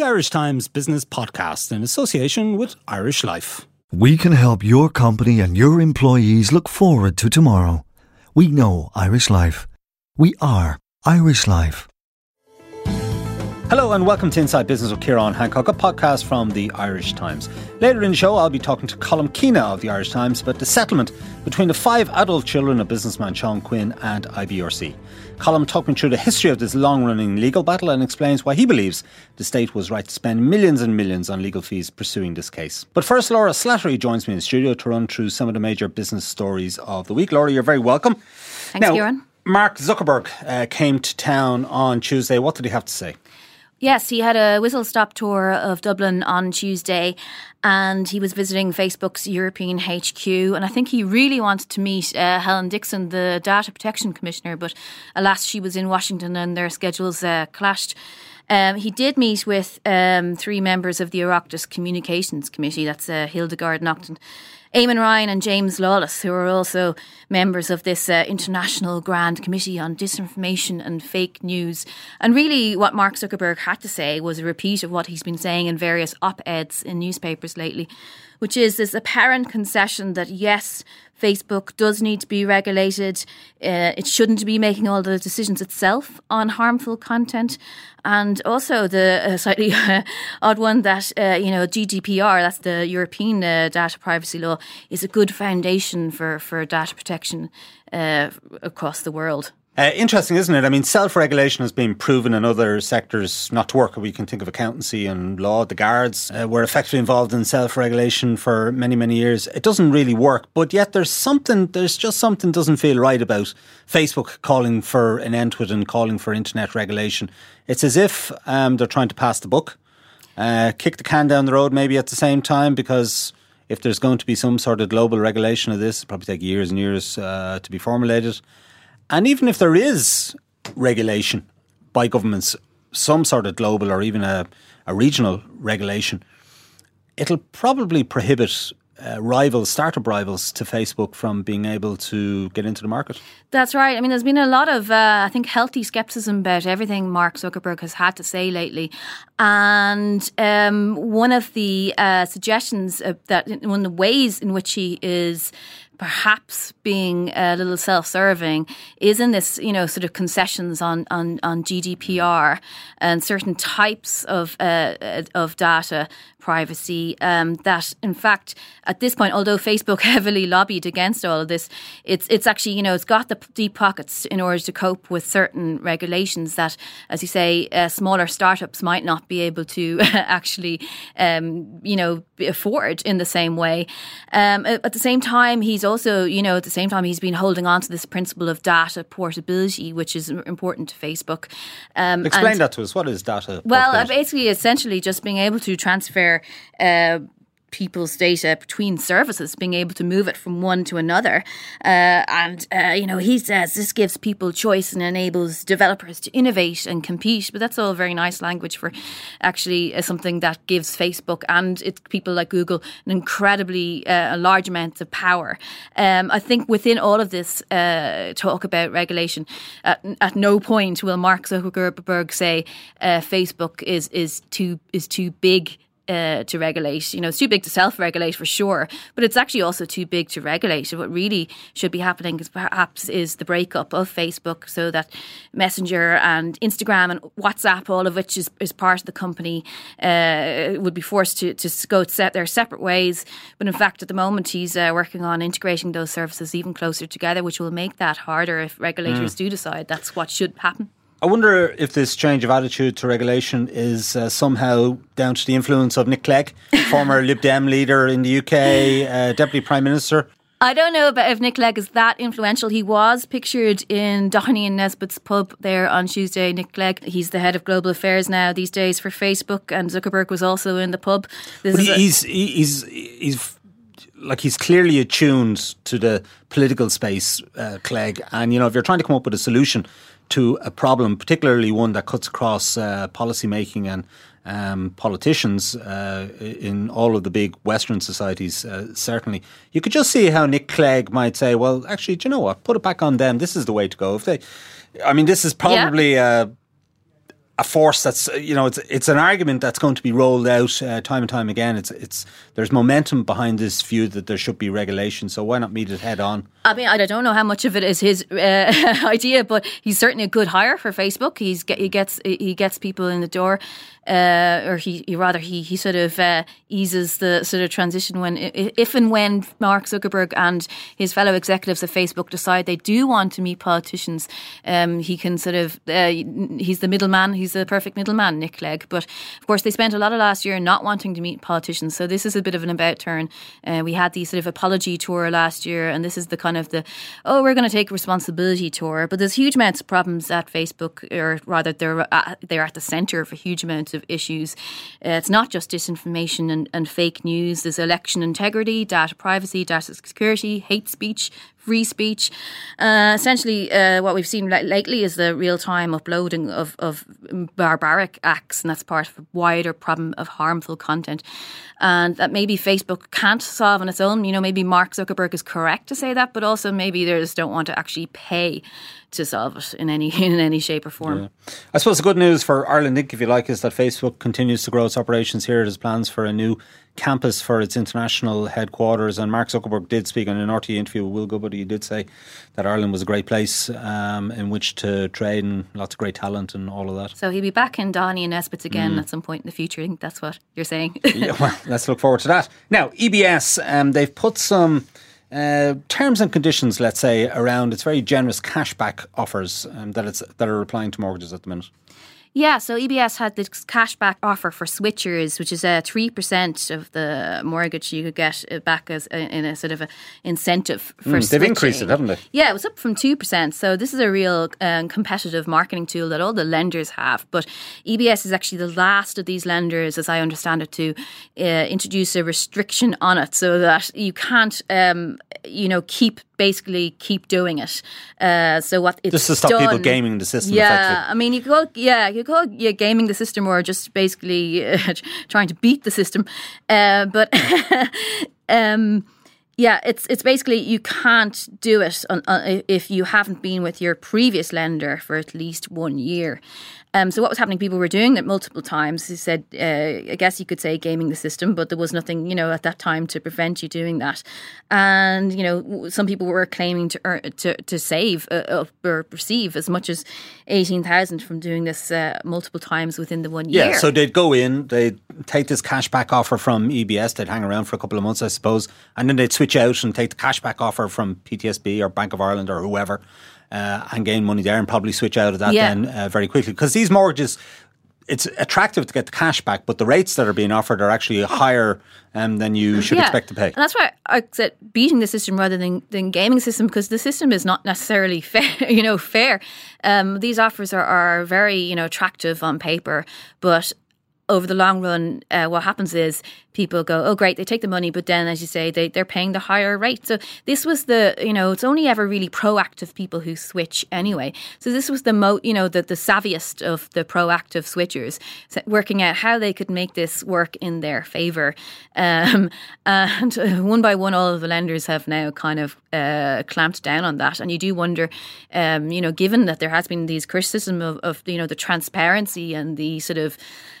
the Irish Times Business Podcast in association with Irish Life. We can help your company and your employees look forward to tomorrow. We know Irish Life. We are Irish Life. Hello and welcome to Inside Business with Ciarán Hancock, a podcast from the Irish Times. Later in the show, I'll be talking to Colm Keena of the Irish Times about the settlement between the five adult children of businessman Sean Quinn and IBRC. Colm talked me through the history of this long running legal battle and explains why he believes the state was right to spend millions and millions on legal fees pursuing this case. But first, Laura Slattery joins me in the studio to run through some of the major business stories of the week. Laura, you're very welcome. Thanks, now, Ciarán. Mark Zuckerberg uh, came to town on Tuesday. What did he have to say? Yes, he had a whistle stop tour of Dublin on Tuesday and he was visiting Facebook's European HQ. And I think he really wanted to meet uh, Helen Dixon, the Data Protection Commissioner, but alas, she was in Washington and their schedules uh, clashed. Um, he did meet with um, three members of the Oireachtas Communications Committee, that's uh, Hildegarde Naughton. Eamon Ryan and James Lawless, who are also members of this uh, International Grand Committee on Disinformation and Fake News. And really, what Mark Zuckerberg had to say was a repeat of what he's been saying in various op eds in newspapers lately, which is this apparent concession that yes, Facebook does need to be regulated. Uh, it shouldn't be making all the decisions itself on harmful content. And also the uh, slightly odd one that, uh, you know, GDPR, that's the European uh, data privacy law, is a good foundation for, for data protection uh, across the world. Uh, interesting, isn't it? I mean, self regulation has been proven in other sectors not to work. We can think of accountancy and law. The guards uh, were effectively involved in self regulation for many, many years. It doesn't really work, but yet there's something, there's just something doesn't feel right about Facebook calling for an end to it and calling for internet regulation. It's as if um, they're trying to pass the buck, uh, kick the can down the road maybe at the same time because if there's going to be some sort of global regulation of this, it'll probably take years and years uh, to be formulated. And even if there is regulation by governments, some sort of global or even a, a regional regulation, it'll probably prohibit uh, rivals, startup rivals to Facebook from being able to get into the market. That's right. I mean, there's been a lot of, uh, I think, healthy skepticism about everything Mark Zuckerberg has had to say lately. And um, one of the uh, suggestions that, one of the ways in which he is perhaps being a little self-serving is in this, you know, sort of concessions on on, on GDPR and certain types of uh, of data privacy. Um, that, in fact, at this point, although Facebook heavily lobbied against all of this, it's it's actually you know it's got the deep pockets in order to cope with certain regulations that, as you say, uh, smaller startups might not be able to actually um, you know afford in the same way. Um, at the same time, he's also you know at the same time he's been holding on to this principle of data portability, which is important to Facebook. Um, Explain that to us. What is data? Well, uh, basically, essentially, just being able to transfer uh, people's data between services, being able to move it from one to another. Uh, and, uh, you know, he says this gives people choice and enables developers to innovate and compete. But that's all very nice language for actually uh, something that gives Facebook and its people like Google an incredibly uh, large amount of power. Um, I think within all of this uh, talk about regulation, at, at, no point will Mark Zuckerberg say uh, Facebook is, is too is too big uh, to regulate. You know, it's too big to self-regulate for sure, but it's actually also too big to regulate. What really should be happening is perhaps is the breakup of Facebook, so that Messenger and Instagram and WhatsApp, all of which is, is part of the company, uh, would be forced to to go set their separate ways. But in fact, at the moment, he's uh, working on integrating those services even closer together, which will make that harder if regulators mm. do decide that's what should happen. I wonder if this change of attitude to regulation is uh, somehow down to the influence of Nick Clegg, former Lib Dem leader in the UK, uh, Deputy Prime Minister. I don't know about if Nick Clegg is that influential. He was pictured in Doheny and Nesbitt's pub there on Tuesday. Nick Clegg, he's the head of global affairs now these days for Facebook, and Zuckerberg was also in the pub. This but he's, he's he's like he's clearly attuned to the political space, uh, Clegg. And you know, if you're trying to come up with a solution to a problem, particularly one that cuts across uh, policy making and um, politicians uh, in all of the big Western societies, uh, certainly. You could just see how Nick Clegg might say, well, actually, do you know what? Put it back on them. This is the way to go. If they, I mean, this is probably yeah. A, force that's you know it's it's an argument that's going to be rolled out uh, time and time again. It's it's there's momentum behind this view that there should be regulation. So why not meet it head on? I mean, I don't know how much of it is his uh, idea, but he's certainly a good hire for Facebook. He's get, he gets he gets people in the door uh, or he, he, rather he he sort of uh, eases the sort of transition when if and when Mark Zuckerberg and his fellow executives of Facebook decide they do want to meet politicians, um, he can sort of uh, he's the middleman. He's the perfect middleman, Nick Clegg. But of course, they spent a lot of last year not wanting to meet politicians. So this is a bit of an about turn. Uh, we had the sort of apology tour last year, and this is the kind of the oh we're going to take responsibility tour. But there's huge amounts of problems at Facebook, or rather they're at, they're at the centre of a huge amount of issues. Uh, it's not just disinformation and, and fake news. There's election integrity, data privacy, data security, hate speech, free speech. Uh, essentially, uh, what we've seen lately is the real time uploading of, of barbaric acts, and that's part of a wider problem of harmful content. And that maybe Facebook can't solve on its own. You know, maybe Mark Zuckerberg is correct to say that, but also maybe they just don't want to actually pay to solve it in any in any shape or form. Yeah. I suppose the good news for Ireland Inc., if you like, is that Facebook continues to grow its operations here. It has plans for a new campus for its international headquarters. And Mark Zuckerberg did speak in an RTÉ interview with Will Goodbody. He did say that Ireland was a great place um, in which to trade and lots of great talent and all of that. So he'll be back in Doheny and Nesbitt's again mm. at some point in the future. I think that's what you're saying. yeah, well, let's look forward to that. Now, EBS, um, they've put some. Uh, terms and conditions, let's say, around its very generous cashback offers um, that it's that are applying to mortgages at the minute. Yeah, so EBS had this cashback offer for switchers, which is a three percent of the mortgage you could get back as a, in a sort of a incentive for. Mm, they've increased it, haven't they? Yeah, it was up from two percent. So this is a real um, competitive marketing tool that all the lenders have. But EBS is actually the last of these lenders, as I understand it, to uh, introduce a restriction on it, so that you can't, um, you know, keep basically keep doing it. Uh, so what it's just to stop done, people gaming the system. Yeah, I mean, you could yeah, you call yeah, gaming the system or just basically uh, trying to beat the system. Uh, but um, yeah, it's it's basically you can't do it on, uh, if you haven't been with your previous lender for at least one year. Um, so what was happening? People were doing it multiple times. He said, uh, I guess you could say gaming the system, but there was nothing, you know, at that time to prevent you doing that. And you know, some people were claiming to earn, to to save uh, or receive as much as eighteen thousand from doing this uh, multiple times within the one year. Yeah, so they'd go in, they'd take this cashback offer from EBS, they'd hang around for a couple of months, I suppose, and then they'd switch out and take the cashback offer from PTSB or Bank of Ireland or whoever uh, and gain money there and probably switch out of that yeah. then uh, very quickly. Because these mortgages, it's attractive to get the cash back, but the rates that are being offered are actually higher um, than you should yeah. expect to pay. And that's why I said beating the system rather than, than gaming the system because the system is not necessarily fair. You know, fair. Um, these offers are, are very you know attractive on paper, but over the long run, uh, what happens is people go, oh, great, they take the money, but then, as you say, they, they're paying the higher rate. So this was the, you know, it's only ever really proactive people who switch anyway. So this was the, mo, you know, the, the savviest of the proactive switchers, working out how they could make this work in their favour. Um, and one by one, all of the lenders have now kind of uh, clamped down on that. And you do wonder, um, you know, given that there has been these criticism of, of you know, the transparency and the sort of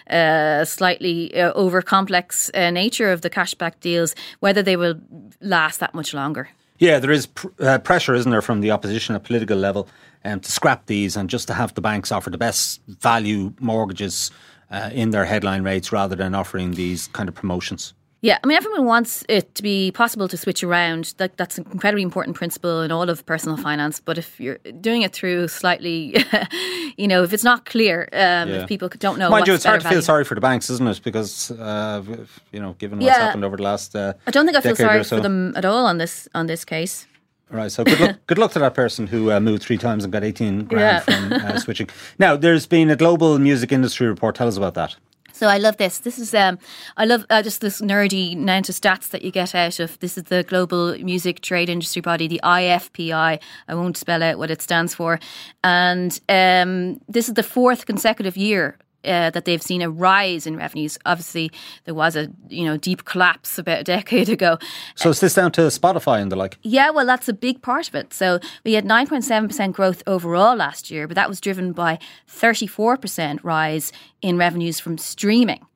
uh, slightly uh, over complex uh, nature of the cashback deals, whether they will last that much longer. Yeah, there is pr- uh, pressure, isn't there, from the opposition at political level um, to scrap these and just to have the banks offer the best value mortgages uh, in their headline rates rather than offering these kind of promotions. Yeah, I mean, everyone wants it to be possible to switch around. That, that's an incredibly important principle in all of personal finance. But if you're doing it through slightly, you know, if it's not clear, um, yeah. if people don't know, mind you, it's hard to feel sorry for the banks, isn't it? Because uh, you know, given what's yeah. happened over the last, uh, I don't think I feel sorry so. for them at all on this on this case. Right, so good luck, good luck to that person who uh, moved three times and got 18 grand yeah. from uh, switching. Now, there's been a global music industry report. Tell us about that. So I love this. This is um, I love uh, just this nerdy amount of stats that you get out of. This is the global music trade industry body, the IFPI. I won't spell out what it stands for, and um, this is the fourth consecutive year uh, that they've seen a rise in revenues. Obviously, there was a you know deep collapse about a decade ago. So is this down to Spotify and the like? Yeah, well, that's a big part of it. So we had 9.7% growth overall last year, but that was driven by 34% rise in revenues from streaming.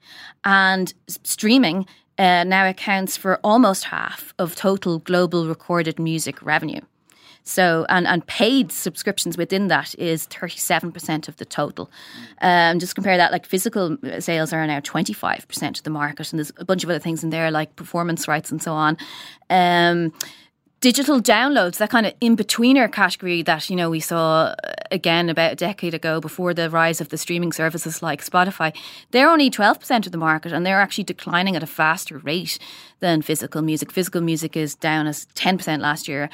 And streaming uh, now accounts for almost half of total global recorded music revenue. So, and, and paid subscriptions within that is 37% of the total. Um, just compare that, like physical sales are now 25% of the market, and there's a bunch of other things in there, like performance rights and so on. Um, digital downloads, that kind of in betweener category that you know we saw uh, again about a decade ago before the rise of the streaming services like Spotify, they're only twelve percent of the market, and they're actually declining at a faster rate than physical music. Physical music is down as ten percent last year.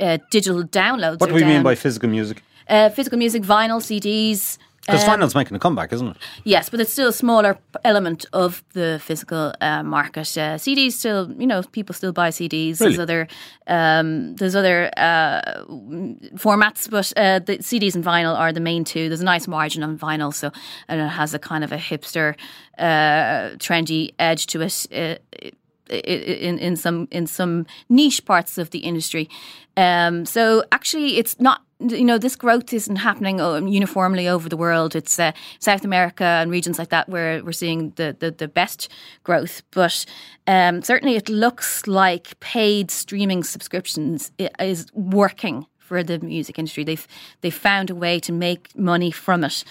Uh, digital downloads. What do we down. mean by physical music? Uh, physical music, vinyl, CDs. Because um, vinyl's making a comeback, isn't it? Yes, but it's still a smaller element of the physical uh, market. Uh, CDs still, you know, people still buy CDs. Really? There's other, um, there's other uh, formats, but uh, the CDs and vinyl are the main two. There's a nice margin on vinyl, so and it has a kind of a hipster, uh, trendy edge to it uh, in in some in some niche parts of the industry. Um, so actually, it's not you know, this growth isn't happening um, uniformly over the world. It's uh, South America and regions like that where we're seeing the, the, the best growth. But um, certainly it looks like paid streaming subscriptions is working for the music industry. They've they've found a way to make money from it.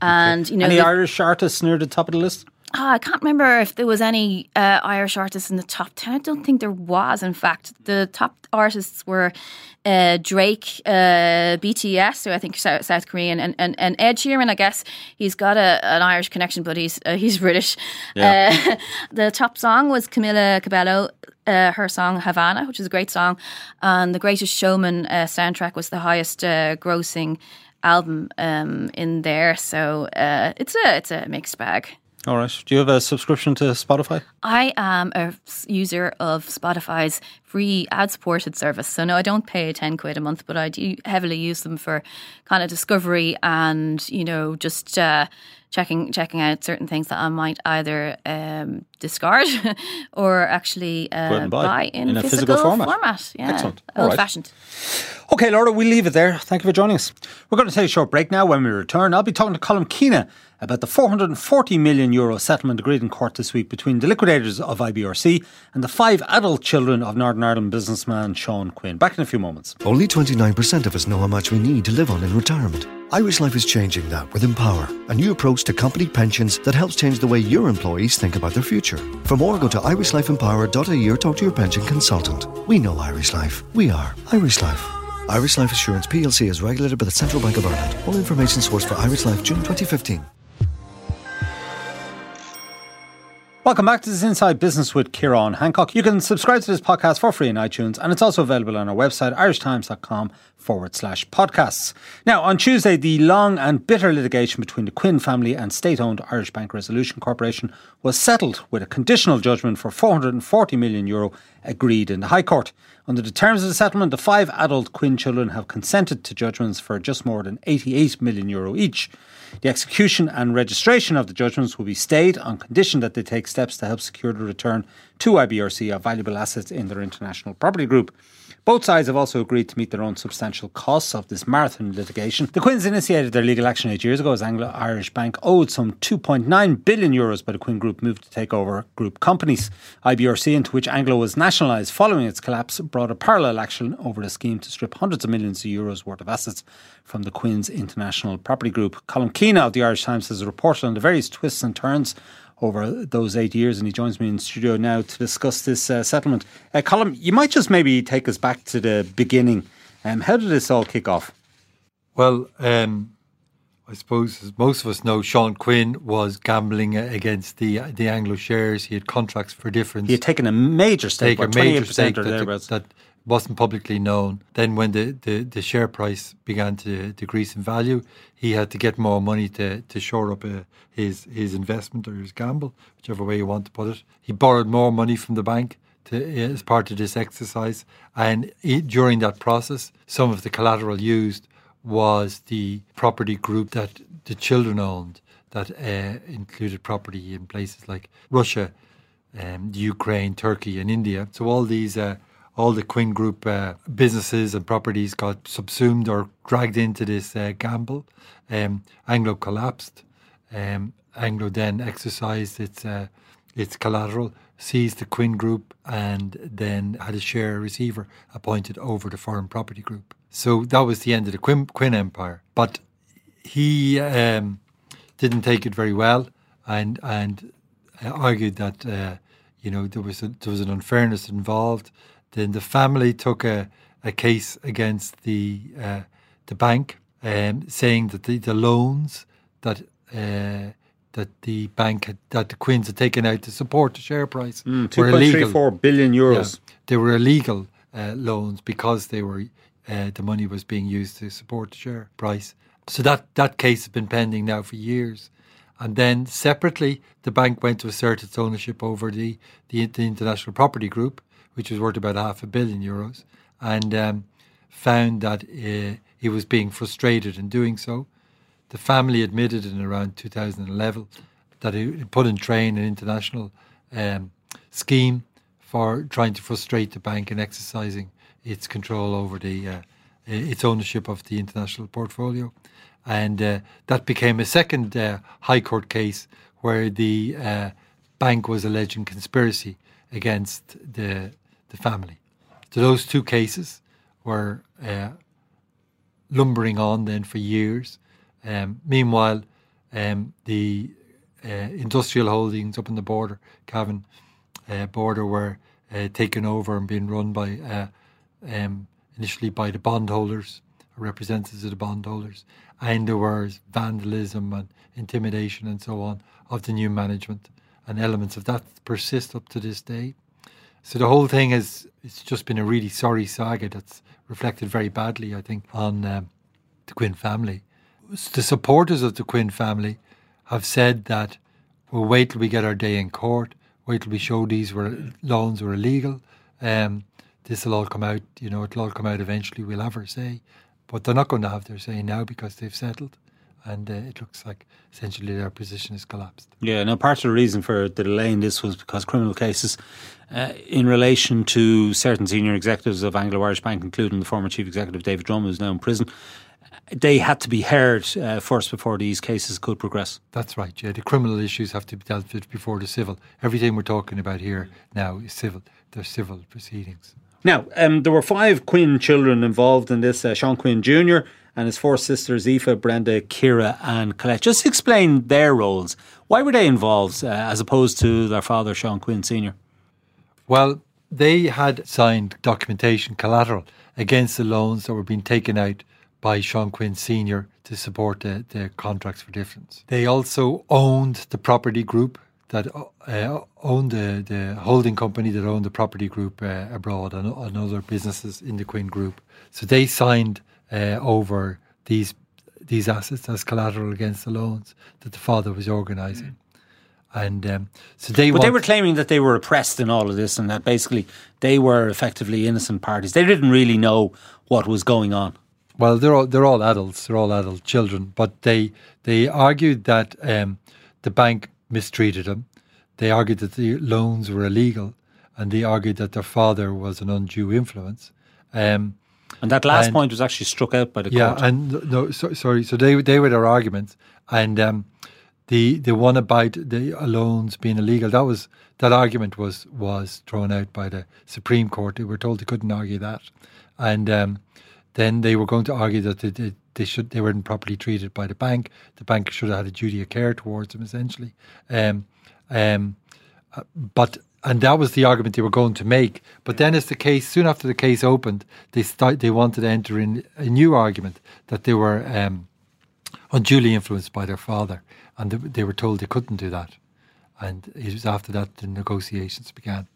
And, okay. you know... Any Irish artists near the top of the list? Oh, I can't remember if there was any uh, Irish artists in the top 10. I don't think there was, in fact. The top artists were uh, Drake, uh, BTS, who I think South, South Korean, and, and, and Ed Sheeran, I guess. He's got a, an Irish connection, but he's, uh, he's British. Yeah. Uh, the top song was Camila Cabello. Uh, her song Havana, which is a great song, and the Greatest Showman soundtrack was the highest grossing album um, in there. So it's a it's a mixed bag. All right. Do you have a subscription to Spotify? I am a user of Spotify's free ad supported service. So, no, I don't pay 10 quid a month, but I do heavily use them for kind of discovery and, you know, just uh, checking checking out certain things that I might either um, discard or actually uh, buy. buy. in, in a physical, physical format. format. Yeah. Excellent. Old fashioned. Okay, Laura, we'll leave it there. Thank you for joining us. We're going to take a short break now. When we return, I'll be talking to Colm Keena about the 440 million euro settlement agreed in court this week between the liquidators of IBRC and the five adult children of Northern Ireland businessman Sean Quinn. Back in a few moments. Only 29% of us know how much we need to live on in retirement. Irish Life is changing that with Empower, a new approach to company pensions that helps change the way your employees think about their future. For more, go to irishlifeempower.ie or talk to your pension consultant. We know Irish Life. We are Irish Life. Irish Life Assurance PLC is regulated by the Central Bank of Ireland. All information sourced for Irish Life June 2015. Welcome back to this Inside Business with Ciarán Hancock. You can subscribe to this podcast for free in iTunes, and it's also available on our website, irishtimes.com forward slash podcasts. Now, on Tuesday, the long and bitter litigation between the Quinn family and state owned Irish Bank Resolution Corporation was settled with a conditional judgment for 440 million euro agreed in the High Court. Under the terms of the settlement, the five adult Quinn children have consented to judgments for just more than 88 million euro each. The execution and registration of the judgments will be stayed on condition that they take steps to help secure the return to IBRC of valuable assets in their international property group. Both sides have also agreed to meet their own substantial costs of this marathon litigation. The Quinns initiated their legal action eight years ago as Anglo Irish Bank owed some 2.9 billion euros by the Quinn Group moved to take over group companies. IBRC, into which Anglo was nationalised following its collapse, brought a parallel action over the scheme to strip hundreds of millions of euros worth of assets from the Quinn's International Property Group. Colm Keena of the Irish Times has reported on the various twists and turns over those eight years, and he joins me in studio now to discuss this uh, settlement. Uh, Colm, you might just maybe take us back to the beginning. Um, how did this all kick off? Well, um, I suppose as most of us know, Sean Quinn was gambling against the the Anglo shares. He had contracts for difference. He had taken a major stake, take a major stake that, that, wasn't publicly known. Then, when the, the, the, share price began to decrease in value, he had to get more money to, to shore up uh, his, his investment or his gamble, whichever way you want to put it. He borrowed more money from the bank to, uh, as part of this exercise. And he, during that process, some of the collateral used was the property group that the children owned. that uh, included property in places like Russia, um, Ukraine, Turkey, and India. So all these, uh, all the Quinn Group uh, businesses and properties got subsumed or dragged into this uh, gamble. Um, Anglo collapsed. Um, Anglo then exercised its uh, its collateral, seized the Quinn Group, and then had a share receiver appointed over the Foreign Property Group. So that was the end of the Quinn, Quinn Empire. But he um, didn't take it very well, and and argued that uh, you know there was a, there was an unfairness involved. Then the family took a, a case against the uh, the bank, um, saying that the, the loans that uh, that the bank had, that the Quinns had taken out to support the share price mm, were illegal. Four billion euros. Yeah, they were illegal uh, loans because they were uh, the money was being used to support the share price. So that that case has been pending now for years. And then separately, the bank went to assert its ownership over the, the, the International Property Group, which was worth about half a billion euros, and um, found that uh, he was being frustrated in doing so. The family admitted in around 2011 that he put in train an international um, scheme for trying to frustrate the bank in exercising its control over the uh, its ownership of the international portfolio and uh, that became a second uh, High Court case where the bank was alleging conspiracy against the the family. So those two cases were uh, lumbering on then for years. Um, meanwhile, um, the uh, industrial holdings up in the border, Cavan uh, border, were taken over and being run by um, initially by the bondholders, representatives of the bondholders, and there was vandalism and intimidation and so on of the new management, and elements of that persist up to this day. So the whole thing has it's just been a really sorry saga that's reflected very badly, I think, on um, the Quinn family. The supporters of the Quinn family have said that we'll wait till we get our day in court, wait till we show these were loans were illegal. Um, this will all come out, you know, it'll all come out eventually. We'll have our say. But they're not going to have their say now because they've settled. And uh, it looks like essentially their position has collapsed. Yeah, now part of the reason for the delay in this was because criminal cases uh, in relation to certain senior executives of Anglo Irish Bank, including the former chief executive David Drumm, who's now in prison, they had to be heard uh, first before these cases could progress. That's right, yeah. The criminal issues have to be dealt with before the civil. Everything we're talking about here now is civil. They're civil proceedings. Now, um, there were five Quinn children involved in this uh, Sean Quinn Jr. and his four sisters, Aoife, Brenda, Ciara, and Colette. Just explain their roles. Why were they involved uh, as opposed to their father, Sean Quinn Sr.? Well, they had signed documentation collateral against the loans that were being taken out by Sean Quinn Sr. to support the, the contracts for difference. They also owned the property group that uh, owned the, the holding company that owned the property group uh, abroad and, and, other businesses in the Quinn Group. So they signed uh, over these these assets as collateral against the loans that the father was organising. And um, so they, but they were claiming that they were oppressed in all of this, and that basically they were effectively innocent parties. They didn't really know what was going on. Well, they're all they're all adults. They're all adult children, but they they argued that um, the bank mistreated him. They argued that the loans were illegal, and they argued that their father was an undue influence. Um, and that last and, point was actually struck out by the yeah, court. Yeah, and no, so, sorry. So they they were their arguments, and um, the the one about the loans being illegal that was that argument was was thrown out by the Supreme Court. They were told they couldn't argue that, and um, then they were going to argue that they, they, they, should they weren't properly treated by the bank. The bank should have had a duty of care towards them, essentially. Um, um, uh, but and that was the argument they were going to make. But then, as the case soon after the case opened, they start, they wanted to enter in a new argument that they were um, unduly influenced by their father, and they, they were told they couldn't do that. And it was after that the negotiations began.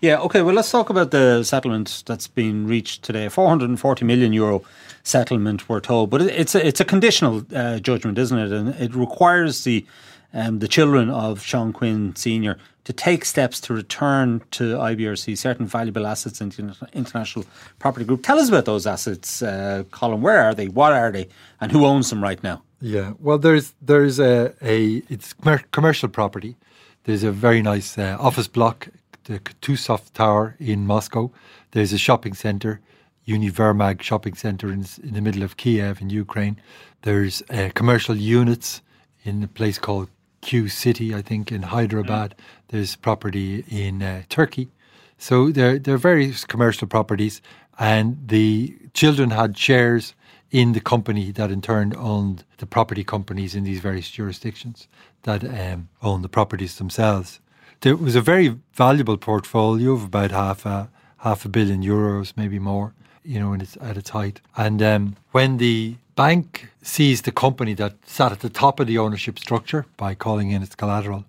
Yeah, okay, well, let's talk about the settlement that's been reached today. 440 million euro settlement, we're told, but it's a, it's a conditional uh, judgment, isn't it? And it requires the um, the children of Sean Quinn Sr. to take steps to return to IBRC certain valuable assets in the International Property Group. Tell us about those assets, uh, Colm. Where are they? What are they? And who owns them right now? Yeah, well, there's there's a, a it's commercial property. There's a very nice uh, office block, the Kutuzoff Tower in Moscow. There's a shopping center, Univermag shopping center in, in the middle of Kiev in Ukraine. There's uh, commercial units in a place called Q City, I think, in Hyderabad. Mm. There's property in uh, Turkey. So there, there are various commercial properties, and the children had shares in the company that in turn owned the property companies in these various jurisdictions that um, own the properties themselves. There was a very valuable portfolio of about half a half a billion euros, maybe more, you know, its, at its height. And um, when the bank seized the company that sat at the top of the ownership structure by calling in its collateral,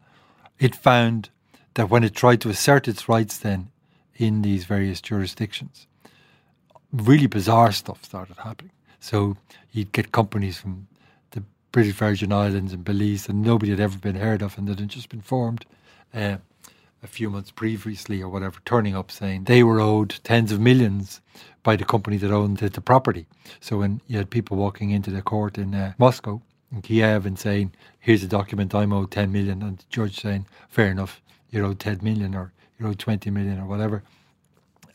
it found that when it tried to assert its rights then in these various jurisdictions, really bizarre stuff started happening. So you'd get companies from the British Virgin Islands and Belize and nobody had ever been heard of and that had just been formed uh, a few months previously or whatever, turning up saying they were owed tens of millions by the company that owned the, the property. So when you had people walking into the court in uh, Moscow, in Kiev, and saying, "Here's a document, I'm owed 10 million," and the judge saying, "Fair enough, you're owed 10 million or you're owed 20 million or whatever,"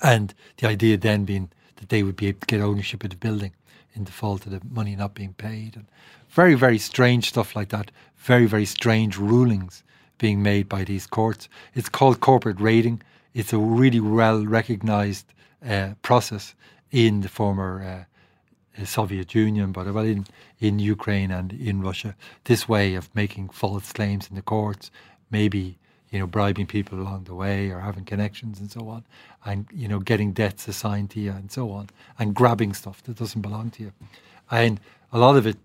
and the idea then being that they would be able to get ownership of the building in default of the money not being paid. And very, very strange stuff like that. Very, very strange rulings being made by these courts. It's called corporate raiding. It's a really well recognized uh, process in the former uh, Soviet Union, but well, in, in Ukraine and in Russia. This way of making false claims in the courts, maybe you know, bribing people along the way or having connections and so on, and you know, getting debts assigned to you and so on, and grabbing stuff that doesn't belong to you. And a lot of it,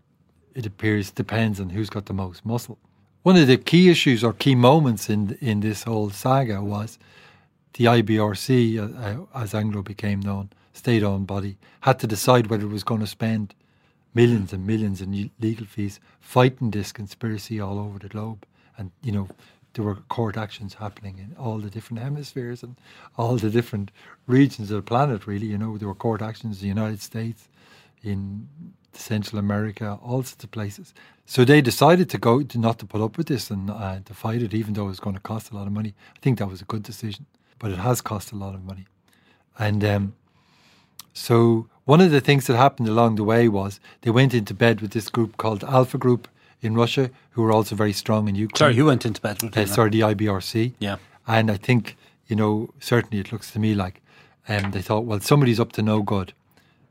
it appears, depends on who's got the most muscle. One of the key issues or key moments in in this whole saga was the IBRC, uh, uh, as Anglo became known, state-owned body, had to decide whether it was going to spend millions and millions in legal fees fighting this conspiracy all over the globe, and you know there were court actions happening in all the different hemispheres and all the different regions of the planet, really. You know, there were court actions in the United States, in Central America, all sorts of places. So they decided to go, to not to put up with this and uh, to fight it, even though it was going to cost a lot of money. I think that was a good decision, but it has cost a lot of money. And um, so one of the things that happened along the way was they went into bed with this group called Alpha Group in Russia who were also very strong in Ukraine. Sorry, who went into bed with uh, Sorry, the IBRC. Yeah. And I think, you know, certainly it looks to me like um, they thought, well, somebody's up to no good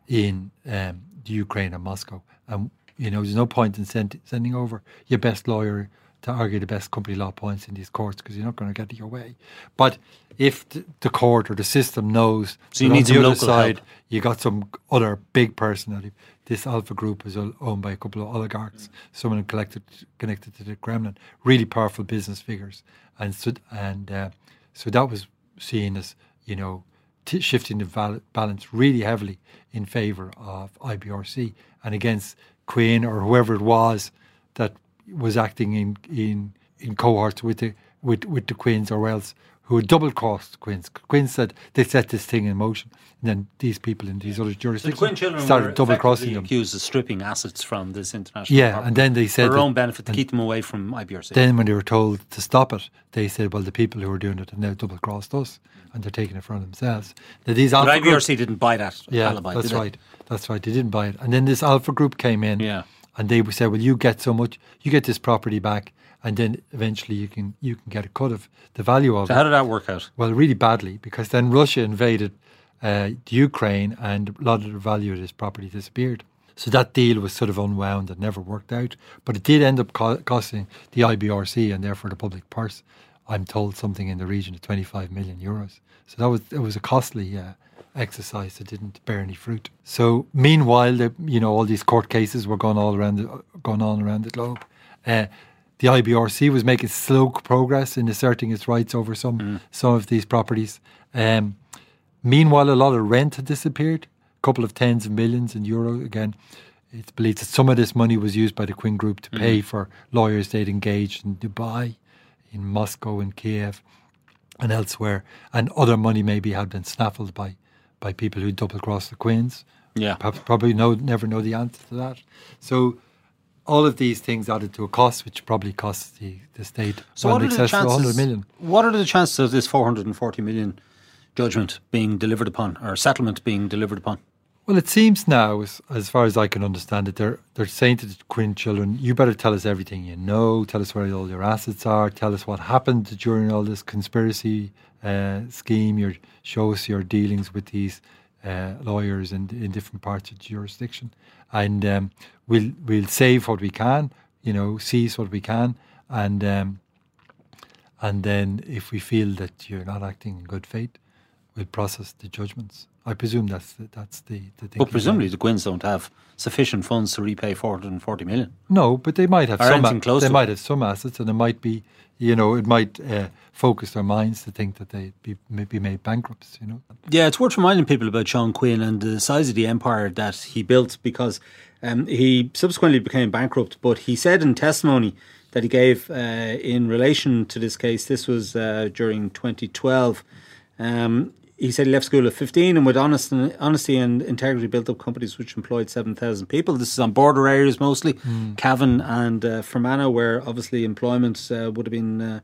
in um, the Ukraine and Moscow. And, you know, there's no point in send, sending over your best lawyer to argue the best company law points in these courts because you're not going to get your way. But if the court or the system knows so you need on the other side help. you got some other big personality. This Alpha Group is owned by a couple of oligarchs, mm. someone connected connected to the Kremlin, really powerful business figures, and so and uh, so that was seen as you know t- shifting the val- balance really heavily in favour of IBRC and against Quinn or whoever it was that was acting in in in cohorts with the with with the Quinns or else who had double crossed Quinns. Quinn said they set this thing in motion, and then these people in these other jurisdictions so started double crossing them. Accused of stripping assets from this international. Yeah, and then they said for their own benefit to keep them away from IBRC. Then, when they were told to stop it, they said, "Well, the people who are doing it have now double crossed us, and they're taking it for themselves." Now, these but IBRC didn't buy that yeah, alibi. that's right. That's right. They didn't buy it, and then this Alpha Group came in. Yeah. And they said, "Well, you get so much, you get this property back, and then eventually you can you can get a cut of the value of so it. how did that work out? Well, really badly because then Russia invaded uh, the Ukraine and a lot of the value of this property disappeared. So that deal was sort of unwound and never worked out. But it did end up co- costing the IBRC and therefore the public purse, I'm told, something in the region of 25 million euros. So that was it was a costly uh, exercise that didn't bear any fruit. So meanwhile, the, you know, all these court cases were going all around, the, going on around the globe. Uh, the IBRC was making slow progress in asserting its rights over some mm. some of these properties. Um, meanwhile, a lot of rent had disappeared, a couple of tens of millions in euro. Again, it's believed that some of this money was used by the Quinn Group to pay mm. for lawyers they'd engaged in Dubai, in Moscow, in Kiev, and elsewhere, and other money maybe had been snaffled by by people who double crossed the Quinns. Yeah, Perhaps, probably know never know the answer to that. So all of these things added to a cost, which probably costs the, the state So well what in are the excess of 100 chances? million. What are the chances of this 440 million judgment being delivered upon or settlement being delivered upon? Well, it seems now, as, as far as I can understand it, they're they're saying to the Quinn children, "You better tell us everything you know. Tell us where all your assets are. Tell us what happened during all this conspiracy uh, scheme. Your show us your dealings with these uh, lawyers in in different parts of the jurisdiction, and um, we'll we'll save what we can. You know, seize what we can, and um, and then if we feel that you're not acting in good faith, we'll process the judgments. I presume that's the, that's the, the thing. But presumably the Quinns don't have sufficient funds to repay 440 million. No, but they might have Or some. close they might it. have some assets, and it might be, you know, it might uh, focus their minds to think that they be maybe made bankrupts. You know, Yeah, it's worth reminding people about Sean Quinn and the size of the empire that he built because um, he subsequently became bankrupt. But he said in testimony that he gave uh, in relation to this case, this was uh, during 2012. Um, he said he left school at 15 and with honest honesty and integrity built up companies which employed 7,000 people. This is on border areas mostly, Cavan and uh, Fermanagh, where obviously employment uh, would have been, uh,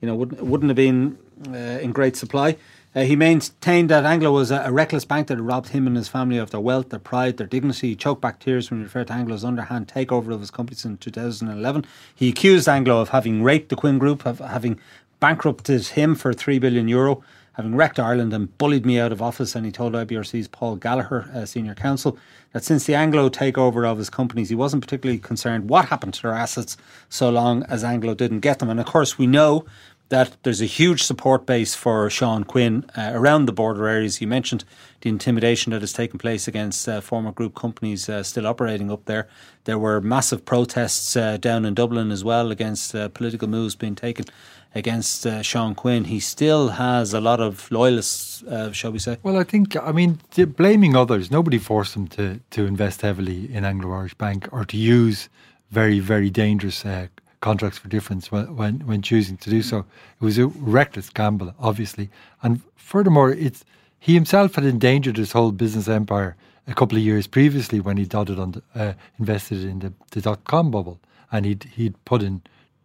you know, wouldn't, wouldn't have been uh, in great supply. Uh, he maintained that Anglo was a, a reckless bank that robbed him and his family of their wealth, their pride, their dignity. He choked back tears when he referred to Anglo's underhand takeover of his companies in 2011. He accused Anglo of having raped the Quinn Group, of having bankrupted him for 3 billion euro, having wrecked Ireland and bullied me out of office. And he told IBRC's Paul Gallagher, uh, senior counsel, that since the Anglo takeover of his companies, he wasn't particularly concerned what happened to their assets so long as Anglo didn't get them. And of course, we know that there's a huge support base for Sean Quinn uh, around the border areas. You mentioned the intimidation that has taken place against uh, former group companies uh, still operating up there. There were massive protests uh, down in Dublin as well against uh, political moves being taken against uh, Sean Quinn. He still has a lot of loyalists, uh, shall we say. well, I think I mean blaming others. Nobody forced them to to invest heavily in Anglo Irish Bank or to use very very dangerous. Uh, Contracts for difference when, when when choosing to do so. It was a reckless gamble, obviously, and furthermore, it's he himself had endangered his whole business empire a couple of years previously when he dotted on the, uh, invested in the, the dot com bubble, and he'd he'd put in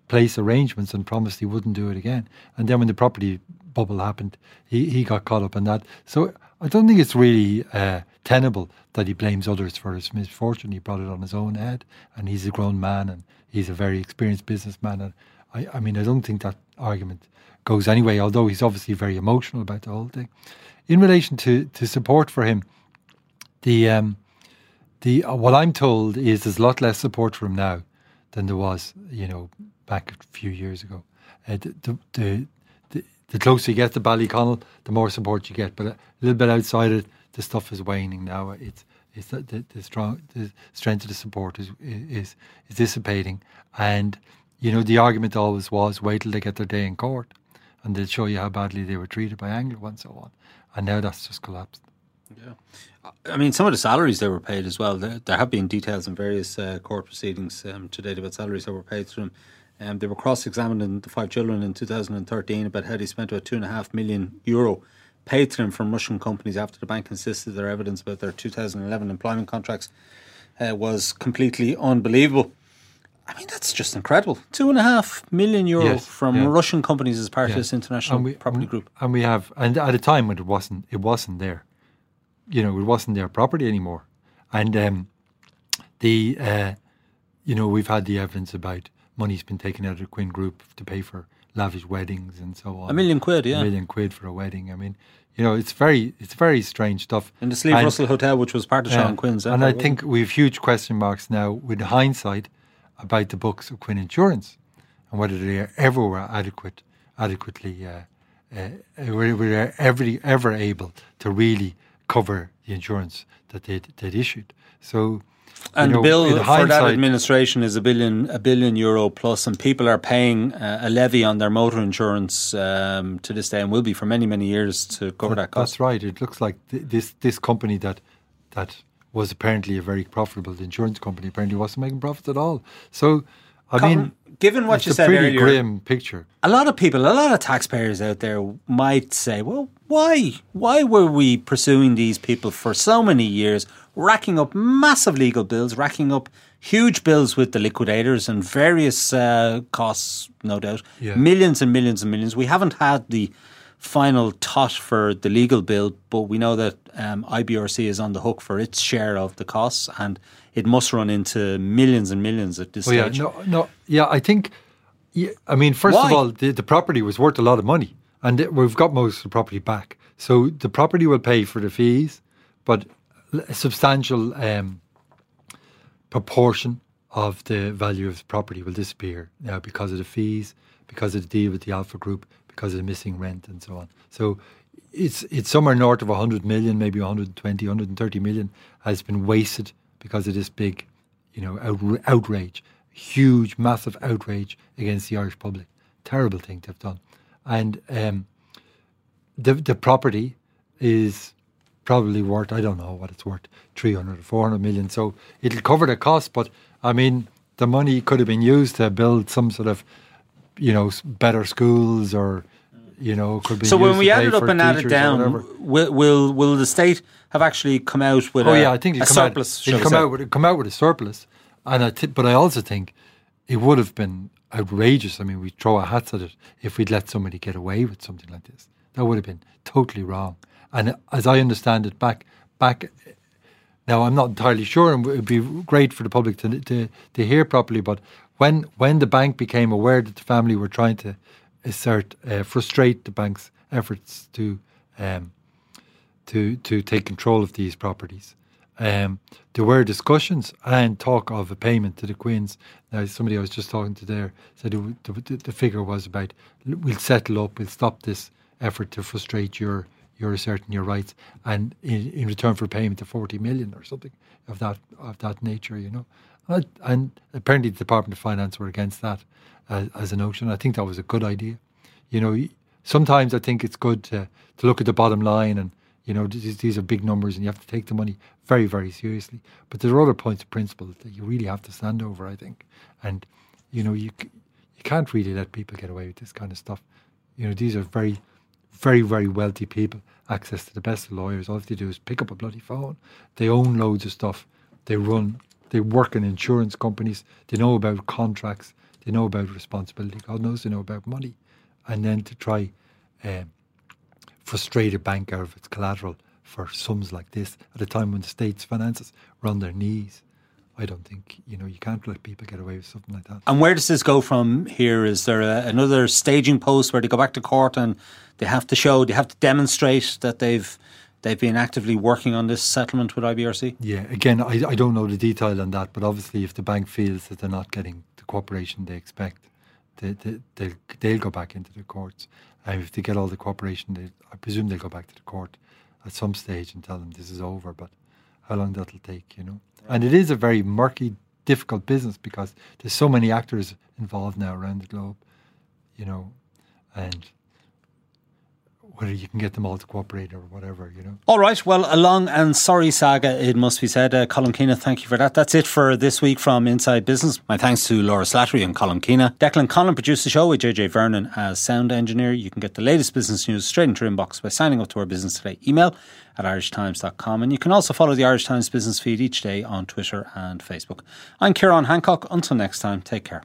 place arrangements and promised he wouldn't do it again. And then when the property bubble happened, he, he got caught up in that. So I don't think it's really uh, tenable that he blames others for his misfortune. He brought it on his own head, and he's a grown man and he's a very experienced businessman. And I, I mean, I don't think that argument goes anyway, although he's obviously very emotional about the whole thing. In relation to, to support for him, the um, the uh, what I'm told is there's a lot less support for him now than there was, you know, back a few years ago. Uh, the, the, the, the, closer you get to Ballyconnell, the more support you get. But a little bit outside it, the stuff is waning now. It's it's the, the, the strong the strength of the support is is is dissipating, and you know the argument always was wait till they get their day in court, and they'll show you how badly they were treated by Anglo and so on. And now that's just collapsed. Yeah, I mean, some of the salaries they were paid as well. There, there have been details in various uh, court proceedings um, to date about salaries that were paid to them. Um, they were cross-examining the five children in 2013 about how they spent about two and a half million euro paid to them from Russian companies after the bank insisted their evidence about their 2011 employment contracts uh, was completely unbelievable. I mean, that's just incredible. Two and a half million euro Yes, from yeah. Russian companies as part Yeah. of this international we- property group. And we have, and at a time when it wasn't, it wasn't there. You know, it wasn't their property anymore. And um, the, uh, you know, we've had the evidence about money's been taken out of the Quinn Group to pay for lavish weddings and so on. A million quid, yeah. A million quid for a wedding. I mean, you know, it's very, it's very strange stuff. And the Slieve And- Russell Hotel, which was part of. Sean Quinn's. And I think we have huge question marks now with hindsight about the books of Quinn Insurance and whether they ever were adequate, adequately, uh, uh, were, were ever, ever able to really cover the insurance that they'd, they'd issued. So, And you the know, bill for that administration is a billion, a billion euro plus, and people are paying uh, a levy on their motor insurance um, to this day, and will be for many, many years to cover that cost. That's right. It looks like th- this this company that that was apparently a very profitable insurance company apparently wasn't making profits at all. So I mean, given what you a said pretty earlier, grim picture. a lot of people, a lot of taxpayers out there might say, well, why? Why were we pursuing these people for so many years, racking up massive legal bills, racking up huge bills with the liquidators and various uh, costs, no doubt, Yeah. millions and millions and millions. We haven't had the final tot for the legal bill, but we know that um, IBRC is on the hook for its share of the costs and it must run into millions and millions at this Oh yeah, no, no, yeah. I think, yeah, I mean, first Why? of all, the, the property was worth a lot of money, and it, we've got most of the property back. So the property will pay for the fees, but a substantial um, proportion of the value of the property will disappear now because of the fees, because of the deal with the Alpha Group, because of the missing rent, and so on. So it's it's somewhere north of 100 million, maybe 120, 130 million has been wasted because of this big, you know, outra- outrage, huge, massive outrage against the Irish public. Terrible thing to have done, and um, the the property is probably worth I don't know what it's worth 300 or 400 million so it'll cover the cost but I mean the money could have been used to build some sort of you know better schools or you know could be So when we add it up and add it down, will, will will the state have actually come out with oh a, yeah I think a come surplus? out, come say? out with come out with a surplus and I thi- but I also think it would have been outrageous I mean we throw our hats at it if we'd let somebody get away with something like this that would have been totally wrong and as I understand it back back Now, I'm not entirely sure, and it would be great for the public to, to, to hear properly. But when when the bank became aware that the family were trying to assert, uh, frustrate the bank's efforts to um, to to take control of these properties, um, there were discussions and talk of a payment to the Quinns. Now, somebody I was just talking to there said the, the figure was about we'll settle up, we'll stop this effort to frustrate your your asserting your rights, and in, in return for payment of forty million or something of that of that nature, you know. And, apparently, the Department of Finance were against that as, as a notion. I think that was a good idea. You know, sometimes I think it's good to to look at the bottom line and you know these, these are big numbers and you have to take the money very very seriously. But there are other points of principle that you really have to stand over. I think, and you know you you can't really let people get away with this kind of stuff. You know, these are very very, very wealthy people, access to the best lawyers. All they do is pick up a bloody phone. They own loads of stuff. They run, they work in insurance companies. They know about contracts. They know about responsibility. God knows they know about money. And then to try um, frustrate a bank out of its collateral for sums like this at a time when the state's finances are on their knees. I don't think, you know, you can't let people get away with something like that. And where does this go from here? Is there a, another staging post where they go back to court and they have to show, they have to demonstrate that they've they've been actively working on this settlement with IBRC? Yeah, again, I, I don't know the detail on that, but obviously, if the bank feels that they're not getting the cooperation they expect, they, they, they'll, they'll go back into the courts. And if they get all the cooperation, they, I presume they'll go back to the court at some stage and tell them this is over. But how long that'll take, you know? And it is a very murky, difficult business because there's so many actors involved now around the globe, you know, and whether you can get them all to cooperate or whatever, you know. All right. Well, a long and sorry saga, it must be said. Uh, Colm Keena, thank you for that. That's it for this week from Inside Business. My thanks to Laura Slattery and Colm Keena. Declan Collin produced the show with JJ Vernon as sound engineer. You can get the latest business news straight into your inbox by signing up to our Business Today email at irishtimes.com. And you can also follow the Irish Times business feed each day on Twitter and Facebook. I'm Ciarán Hancock. Until next time, take care.